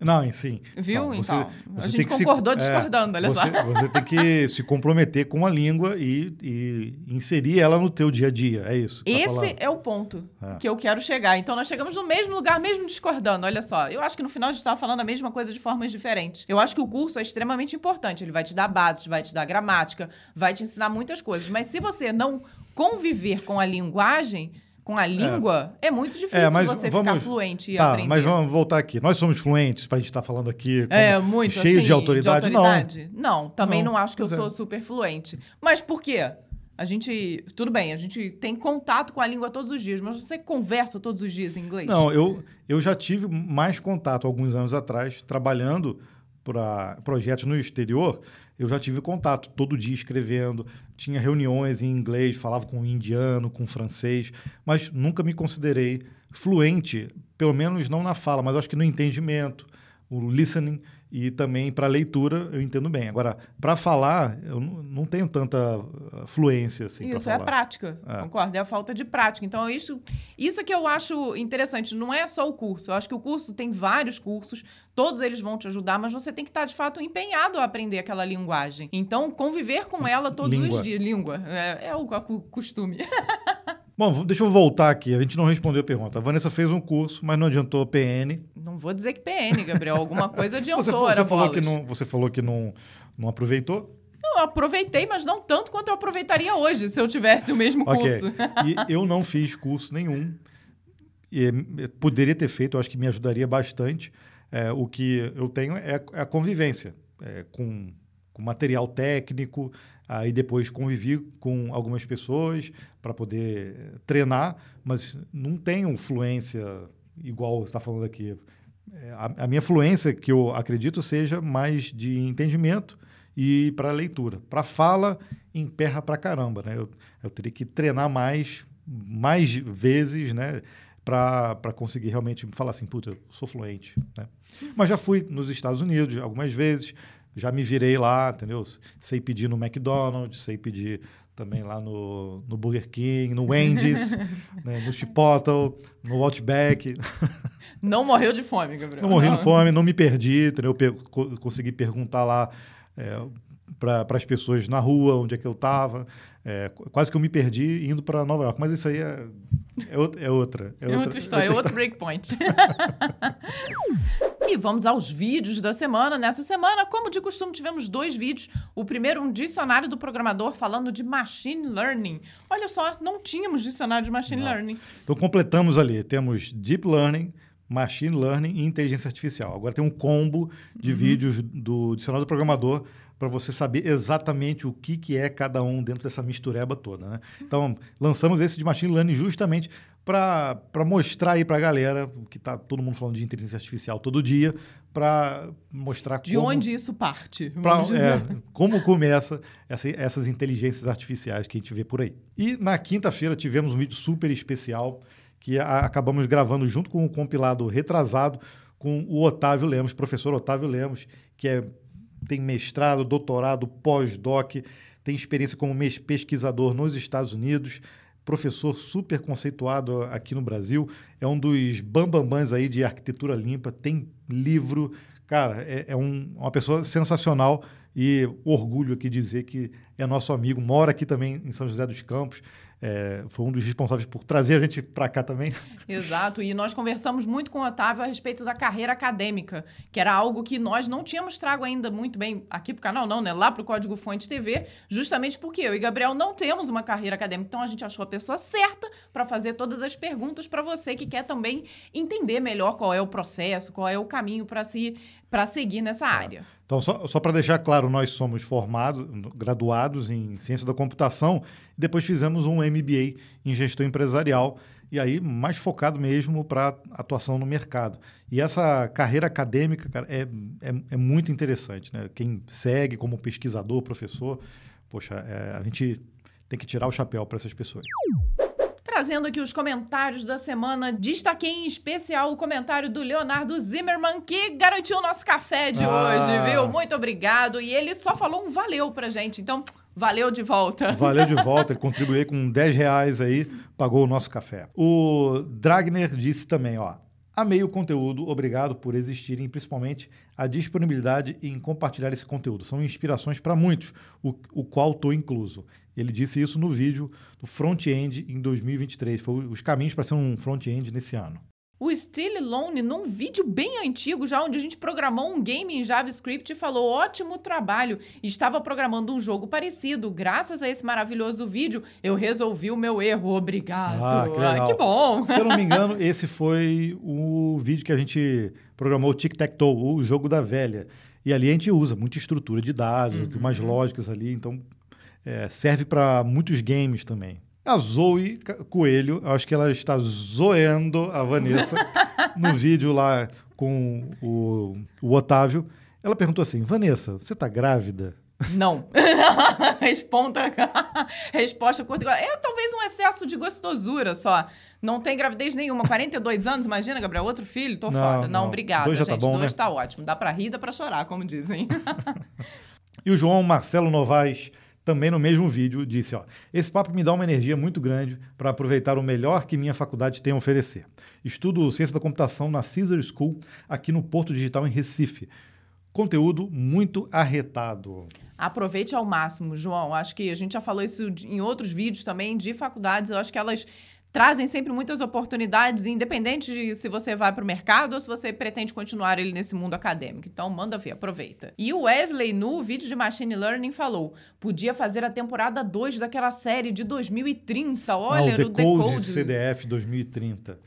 Não, sim.
Viu? Então, você, então você a gente concordou se, é, discordando, olha
você,
só.
Você tem que se comprometer com a língua e, e, inserir ela no teu dia a dia, é isso.
Tá Esse é o ponto é. que eu quero chegar. Então, nós chegamos no mesmo lugar, mesmo discordando, olha só. Eu acho que no final a gente estava falando a mesma coisa de formas diferentes. Eu acho que o curso é extremamente importante. Ele vai te dar bases, vai te dar gramática, vai te ensinar muitas coisas. Mas se você não conviver com a linguagem com a língua, é, é muito difícil é, você vamos, ficar fluente e
tá,
aprender.
Mas vamos voltar aqui. Nós somos fluentes para a gente estar tá falando aqui
é, muito,
cheio
assim,
de, autoridade?
de, autoridade? Não. Não, também não, não acho que eu sou é. super fluente. Mas por quê? A gente, tudo bem, a gente tem contato com a língua todos os dias, mas você conversa todos os dias em inglês?
Não, eu, eu já tive mais contato alguns anos atrás, trabalhando para projetos no exterior, eu já tive contato todo dia escrevendo, tinha reuniões em inglês, falava com indiano, com francês, mas nunca me considerei fluente, pelo menos não na fala, mas acho que no entendimento, o listening e também para leitura eu entendo bem. Agora, para falar, eu não tenho tanta fluência assim.
Isso é a prática, é. concordo? É a falta de prática. Então, isso, isso que eu acho interessante. Não é só o curso. Eu acho que o curso tem vários cursos, todos eles vão te ajudar, mas você tem que estar de fato empenhado a aprender aquela linguagem. Então, conviver com ela todos
língua.
os dias. Língua. É, é o, o costume.
Bom, deixa eu voltar aqui. A gente não respondeu a pergunta. A Vanessa fez um curso, mas não adiantou PN.
Não vou dizer que PN, Gabriel. Alguma coisa adiantou,
Você, você falou que não, você falou que não, não aproveitou.
Não, eu aproveitei, mas não tanto quanto eu aproveitaria hoje se eu tivesse o mesmo curso.
E eu não fiz curso nenhum. E, eh, poderia ter feito, eu acho que me ajudaria bastante. É, o que eu tenho é, é a convivência é, com, com material técnico, aí depois convivi com algumas pessoas para poder eh, treinar, mas não tenho fluência igual está falando aqui. É, a, a minha fluência, que eu acredito, seja mais de entendimento e para leitura. Para fala, emperra para caramba. Né? Eu, eu teria que treinar mais, mais vezes, né? Para conseguir realmente falar assim, puta, eu sou fluente. Né? Mas já fui nos Estados Unidos algumas vezes, já me virei lá, entendeu? Sei pedir no McDonald's, sei pedir também lá no, no Burger King, no Wendy's, né? no Chipotle, no Outback.
Não morreu de fome, Gabriel.
Não morri de fome, não me perdi, entendeu? Co- consegui perguntar lá é, para as pessoas na rua onde é que eu estava. quase que eu me perdi indo para Nova York. Mas isso aí é, é, outra, é outra.
É outra história, outro breakpoint. e vamos aos vídeos da semana. Nessa semana, como de costume, tivemos dois vídeos. O primeiro, um dicionário do programador falando de machine learning. Olha só, não tínhamos dicionário de machine
Não.
learning.
Então completamos ali. Temos Deep Learning, Machine Learning e Inteligência Artificial. Agora tem um combo de vídeos do Dicionário do Programador para você saber exatamente o que, que é cada um dentro dessa mistureba toda. Né? Então, lançamos esse de Machine Learning justamente para mostrar aí para a galera, que está todo mundo falando de inteligência artificial todo dia, para mostrar
De
como...
onde isso parte?
Pra- é, como começa essa- essas inteligências artificiais que a gente vê por aí. E na quinta-feira tivemos um vídeo super especial que a- acabamos gravando junto com o compilado retrasado com o Otávio Lemos, professor Otávio Lemos, que é, tem mestrado, doutorado, pós-doc, tem experiência como pesquisador nos Estados Unidos, professor super conceituado aqui no Brasil, é um dos bambambãs aí de arquitetura limpa, tem livro, cara, é, é um- uma pessoa sensacional e orgulho aqui dizer que é nosso amigo, mora aqui também em São José dos Campos, é, foi um dos responsáveis por trazer a gente para cá também.
Exato, e nós conversamos muito com o Otávio a respeito da carreira acadêmica, que era algo que nós não tínhamos trago ainda muito bem aqui pro canal, não, né? Lá pro Código Fonte TV, justamente porque eu e Gabriel não temos uma carreira acadêmica. Então a gente achou a pessoa certa para fazer todas as perguntas para você que quer também entender melhor qual é o processo, qual é o caminho para se para seguir nessa área.
Então, só, só para deixar claro, nós somos formados, graduados em ciência da computação, e depois fizemos um MBA em gestão empresarial, e aí mais focado mesmo para atuação no mercado. E essa carreira acadêmica, cara, é, é, é muito interessante. Né? Quem segue como pesquisador, professor, poxa, é, a gente tem que tirar o chapéu para essas pessoas.
Trazendo aqui os comentários da semana, destaquei em especial o comentário do Leonardo Zimmermann, que garantiu o nosso café de
Ah.
hoje, viu? Muito obrigado. E ele só falou um valeu pra gente, então valeu de volta.
Valeu de volta, ele contribuiu com 10 reais aí, pagou o nosso café. O Dragner disse também, ó. Amei o conteúdo, obrigado por existirem, principalmente a disponibilidade em compartilhar esse conteúdo. São inspirações para muitos, o, o qual estou incluso. Ele disse isso no vídeo do front-end em 2023. Foi os caminhos para ser um front-end nesse ano.
O Still Alone, num vídeo bem antigo, já onde a gente programou um game em JavaScript, falou ótimo trabalho. Estava programando um jogo parecido. Graças a esse maravilhoso vídeo, eu resolvi o meu erro. Obrigado.
Ah, que legal.
que bom.
Se eu não me engano, esse foi o vídeo que a gente programou o Tic Tac Toe, o jogo da velha. E ali a gente usa muita estrutura de dados, tem umas lógicas ali, então é, serve para muitos games também. A Zoe Coelho, eu acho que ela está zoando a Vanessa no vídeo lá com o, o Otávio. Ela perguntou assim: Vanessa, você está grávida?
Não. Responda. Resposta curta. É talvez um excesso de gostosura só. Não tem gravidez nenhuma. 42 anos, imagina, Gabriel, outro filho? Tô
Não,
fora. Não,
não.
obrigada,
Dois já
gente.
tá bom,
Dois
né?
tá ótimo. Dá pra rir, dá pra chorar, como dizem.
E o João Marcelo Novaes, também no mesmo vídeo, disse: ó, Esse papo me dá uma energia muito grande para aproveitar o melhor que minha faculdade tem a oferecer. Estudo ciência da computação na Caesar School, aqui no Porto Digital, em Recife. conteúdo muito arretado.
Aproveite ao máximo, João. Acho que a gente já falou isso em outros vídeos também de faculdades. Eu acho que elas trazem sempre muitas oportunidades, independente de se você vai para o mercado ou se você pretende continuar ele nesse mundo acadêmico. Então, manda ver, aproveita. E o Wesley, no vídeo de Machine Learning, falou: podia fazer a temporada 2 daquela série de 2030. Olha,
ah, o Decode,
Decode
CDF 2030.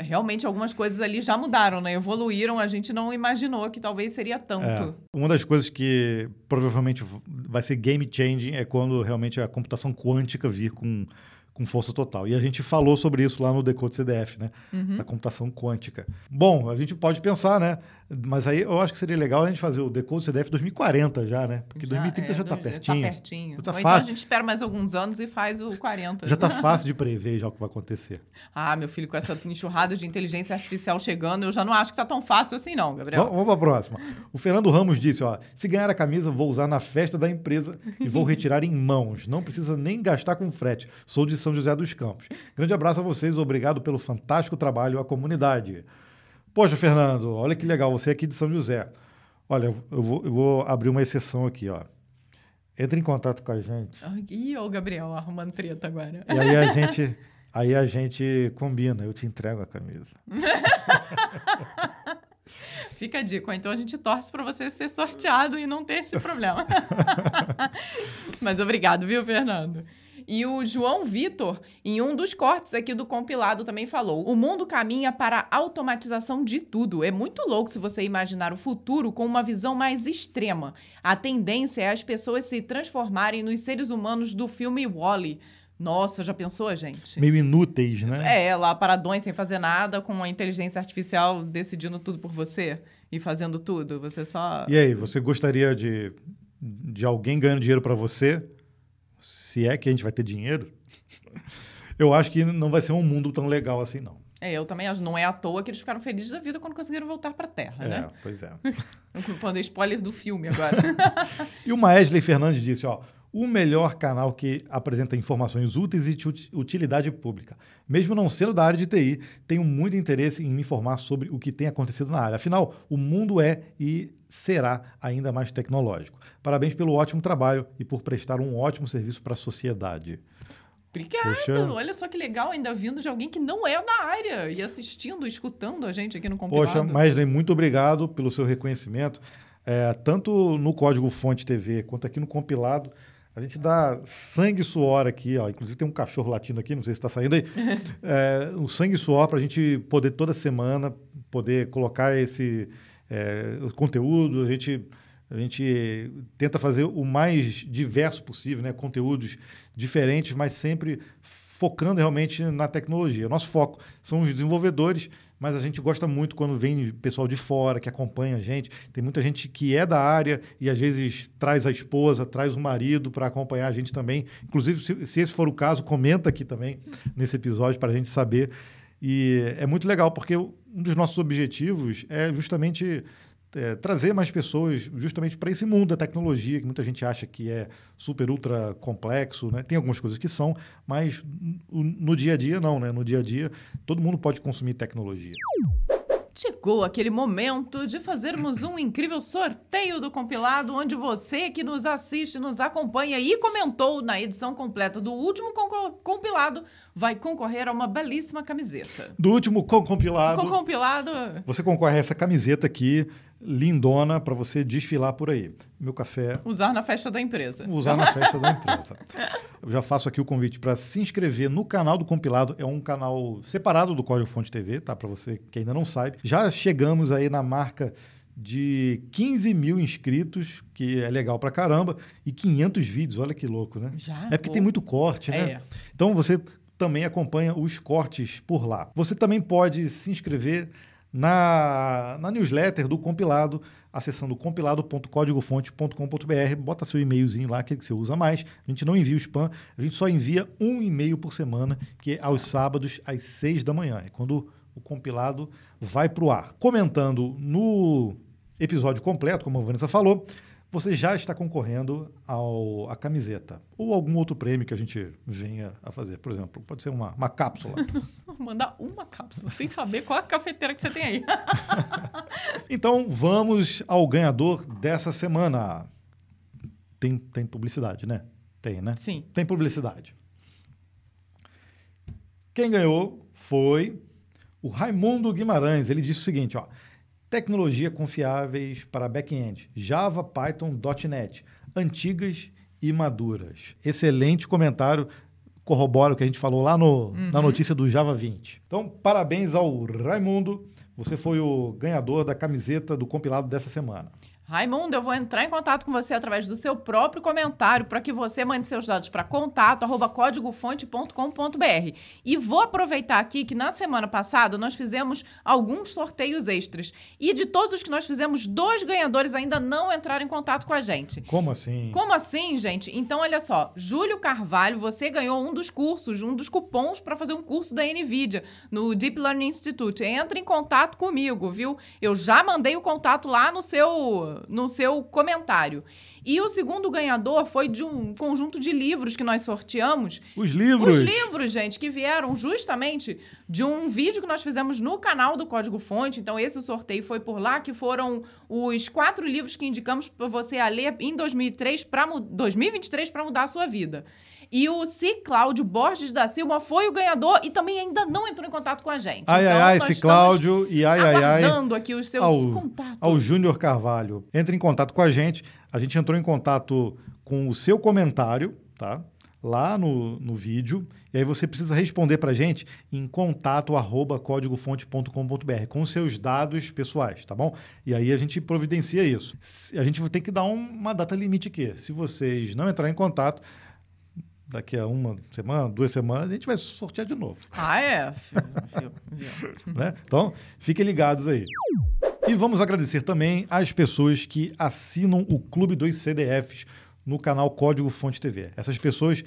Realmente, algumas coisas ali já mudaram, né? Evoluíram, a gente não imaginou que talvez seria tanto.
É. Uma das coisas que provavelmente vai ser game changing é quando realmente a computação quântica vir com com força total. E a gente falou sobre isso lá no Decode CDF, né? Uhum. Da computação quântica. Bom, a gente pode pensar, né? Mas aí eu acho que seria legal a gente fazer o Decode CDF 2040 já, né? Porque já, 2030 é, já está pertinho.
Já tá pertinho.
Já tá
Ou
fácil.
então a gente espera mais alguns anos e faz o 40.
Já está fácil de prever já o que vai acontecer.
Ah, meu filho, com essa enxurrada de inteligência artificial chegando, eu já não acho que está tão fácil assim não, Gabriel.
Vamos para a próxima. O Fernando Ramos disse, ó, se ganhar a camisa, vou usar na festa da empresa e vou retirar em mãos. Não precisa nem gastar com frete. Sou de São José dos Campos. Grande abraço a vocês, obrigado pelo fantástico trabalho à comunidade. Poxa, Fernando, olha que legal, você é aqui de São José. Olha, eu vou, eu vou abrir uma exceção aqui, ó. Entre em contato com a gente.
Ih, o Gabriel arrumando treta agora.
E aí a gente, aí a gente combina, eu te entrego a camisa.
Fica a dica. Então a gente torce para você ser sorteado e não ter esse problema. Mas obrigado, viu, Fernando? E o João Vitor, em um dos cortes aqui do compilado, também falou: o mundo caminha para a automatização de tudo. É muito louco se você imaginar o futuro com uma visão mais extrema. A tendência é as pessoas se transformarem nos seres humanos do filme Wally. Nossa, já pensou, gente?
Meio inúteis, né?
É, lá paradões sem fazer nada, com a inteligência artificial decidindo tudo por você e fazendo tudo. Você só.
E aí, você gostaria de, de alguém ganhando dinheiro para você se é que a gente vai ter dinheiro, eu acho que não vai ser um mundo tão legal assim, não.
É, eu também acho. Não é à toa que eles ficaram felizes da vida quando conseguiram voltar para a Terra,
é,
né?
Pois é.
Quando spoiler do filme agora.
e o Maesley Fernandes disse, ó, o melhor canal que apresenta informações úteis e de utilidade pública. Mesmo não sendo da área de TI, tenho muito interesse em me informar sobre o que tem acontecido na área. Afinal, o mundo é e será ainda mais tecnológico. Parabéns pelo ótimo trabalho e por prestar um ótimo serviço para a sociedade.
Obrigada! Poxa. Olha só que legal, ainda vindo de alguém que não é da área e assistindo, escutando a gente aqui no compilado.
Poxa, Masley, muito obrigado pelo seu reconhecimento. É, tanto no código fonte TV quanto aqui no compilado. A gente dá sangue e suor aqui, ó. Inclusive tem um cachorro latindo aqui, não sei se está saindo aí. É, o sangue e suor para a gente poder toda semana poder colocar esse é, conteúdo. A gente a gente tenta fazer o mais diverso possível, né? conteúdos diferentes, mas sempre focando realmente na tecnologia. Nosso foco são os desenvolvedores, mas a gente gosta muito quando vem pessoal de fora que acompanha a gente. Tem muita gente que é da área e às vezes traz a esposa, traz o marido para acompanhar a gente também. Inclusive, se, se, esse for o caso, comenta aqui também nesse episódio para a gente saber. E é muito legal porque um dos nossos objetivos é justamente é, trazer mais pessoas justamente para esse mundo da tecnologia, que muita gente acha que é super, ultra complexo, né? Tem algumas coisas que são, mas no, dia a dia não, né? No dia a dia todo mundo pode consumir tecnologia.
Chegou aquele momento de fazermos um incrível sorteio do compilado, onde você que nos assiste, nos acompanha e comentou na edição completa do último compilado vai concorrer a uma belíssima camiseta.
Do último compilado.
Com compilado.
Você concorre a essa camiseta aqui lindona para você desfilar por aí. Meu café.
Usar na festa da empresa.
Usar na festa da empresa. Eu já faço aqui o convite para se inscrever no canal do Compilado. É um canal separado do Código Fonte TV, tá? Para você que ainda não sabe. Já chegamos aí na marca de 15 mil inscritos, que é legal pra caramba, e 500 vídeos. Olha que louco, né?
Já.
É porque pô. tem muito corte, né? É. Então você também acompanha os cortes por lá. Você também pode se inscrever na, na newsletter do compilado, acessando compilado.códigofonte.com.br, bota seu e-mailzinho lá, aquele que você usa mais. A gente não envia o spam, a gente só envia um e-mail por semana, que é aos sábados, às seis da manhã. É quando o compilado vai para o ar. Comentando no episódio completo, como a Vanessa falou, você já está concorrendo ao, à camiseta. Ou algum outro prêmio que a gente venha a fazer. Por exemplo, pode ser uma, uma cápsula.
Mandar uma cápsula, sem saber qual é a cafeteira que você tem aí.
Então vamos ao ganhador dessa semana. Tem, tem publicidade, né? Tem, né?
Sim.
Tem publicidade. Quem ganhou foi o Raimundo Guimarães. Ele disse o seguinte, ó. Tecnologia confiáveis para back-end. Java, Python, .NET. Antigas e maduras. Excelente comentário. Corrobora o que a gente falou lá no, na notícia do Java 20. Então, parabéns ao Raimundo. Você foi o ganhador da camiseta do compilado dessa semana.
Raimundo, eu vou entrar em contato com você através do seu próprio comentário para que você mande seus dados para contato arroba códigofonte.com.br. E vou aproveitar aqui que na semana passada nós fizemos alguns sorteios extras. E de todos os que nós fizemos, dois ganhadores ainda não entraram em contato com a gente.
Como assim?
Como assim, gente? Então, olha só. Júlio Carvalho, você ganhou um dos cursos, um dos cupons para fazer um curso da NVIDIA no Deep Learning Institute. Entre em contato comigo, viu? Eu já mandei o contato lá no seu, no seu comentário. E o segundo ganhador foi de um conjunto de livros que nós sorteamos.
Os livros.
Os livros, gente, que vieram justamente de um vídeo que nós fizemos no canal do Código Fonte. Então, esse sorteio foi por lá, que foram os quatro livros que indicamos para você a ler em 2003 pra, mu- 2023 para mudar a sua vida. E o C. Cláudio Borges da Silva foi o ganhador e também ainda não entrou em contato com a gente.
Ai,
Então,
ai, ai,
estamos
Cláudio e ai, ai, ai.
aqui os seus
ao,
contatos.
ao Júnior Carvalho. Entre em contato com a gente. A gente entrou em contato com o seu comentário, tá? Lá no, no vídeo. E aí você precisa responder pra gente em contato arroba códigofonte.com.br com seus dados pessoais, tá bom? E aí a gente providencia isso. A gente vai ter que dar um- uma data limite aqui. Se vocês não entrarem em contato, daqui a uma semana, duas semanas, a gente vai sortear de novo
Ah, é?
Né? Então, fiquem ligados aí. E vamos agradecer também às pessoas que assinam o Clube dos CDFs no canal Código Fonte TV. Essas pessoas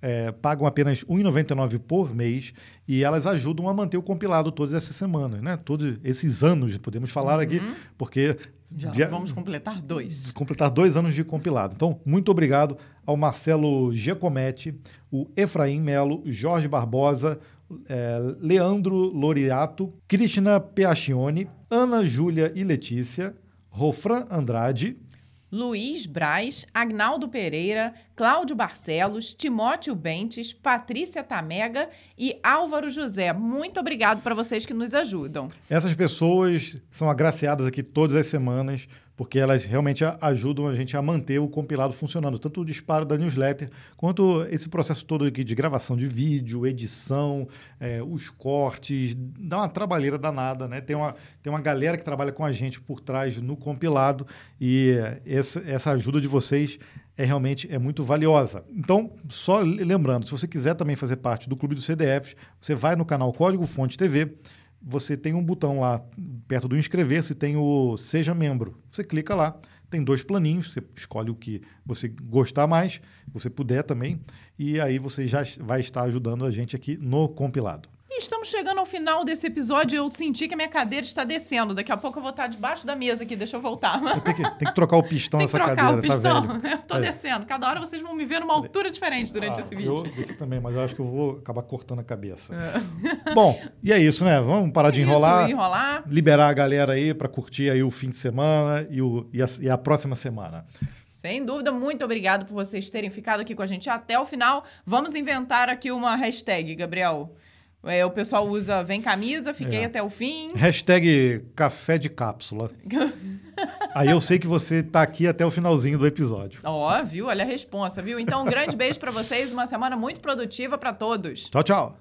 é, pagam apenas R$ 1,99 por mês e elas ajudam a manter o compilado todas essas semanas, né? Todos esses anos, podemos falar aqui, porque
Já vamos completar dois.
completar dois anos de compilado. Então, muito obrigado ao Marcelo Giacometti, o Efraim Melo, Jorge Barbosa, eh, Leandro Loriato, Cristina Peacchione, Ana Júlia e Letícia, Rofran Andrade,
Luiz Braz, Agnaldo Pereira, Cláudio Barcelos, Timóteo Bentes, Patrícia Tamega e Álvaro José. Muito obrigado para vocês que nos ajudam.
Essas pessoas são agraciadas aqui todas as semanas, porque elas realmente ajudam a gente a manter o compilado funcionando, tanto o disparo da newsletter, quanto esse processo todo aqui de gravação de vídeo, edição, eh, os cortes, dá uma trabalheira danada, né? Tem uma, tem uma galera que trabalha com a gente por trás no compilado e eh, essa, essa ajuda de vocês é realmente é muito valiosa. Então, só lembrando, se você quiser também fazer parte do Clube dos CDFs, você vai no canal Código Fonte TV, você tem um botão lá perto do inscrever-se, tem o Seja Membro. Você clica lá, tem dois planinhos, você escolhe o que você gostar mais, você puder também, e aí você já vai estar ajudando a gente aqui no compilado.
E estamos chegando ao final desse episódio. Eu senti que a minha cadeira está descendo. Daqui a pouco eu vou estar debaixo da mesa aqui. Deixa eu voltar.
Tem que, tem que trocar o pistão
Tem que trocar
cadeira,
o pistão.
tá
eu tô
É.
descendo. Cada hora vocês vão me ver numa altura diferente durante
Ah,
esse
Eu
vídeo.
desci também, mas eu acho que eu vou acabar cortando a cabeça. Bom, e é isso, né? Vamos parar de
Isso,
enrolar.
enrolar.
liberar a galera aí para curtir aí o fim de semana e, o, e, a, e a próxima semana.
Sem dúvida, muito obrigado por vocês terem ficado aqui com a gente até o final. Vamos inventar aqui uma hashtag, Gabriel. É, o pessoal usa Vem Camisa, fiquei
É.
até o fim.
Hashtag café de cápsula. aí eu sei que você tá aqui até o finalzinho do episódio.
Ó, viu? Olha a responsa, viu? Então, um grande beijo pra vocês, uma semana muito produtiva pra todos.
Tchau, tchau.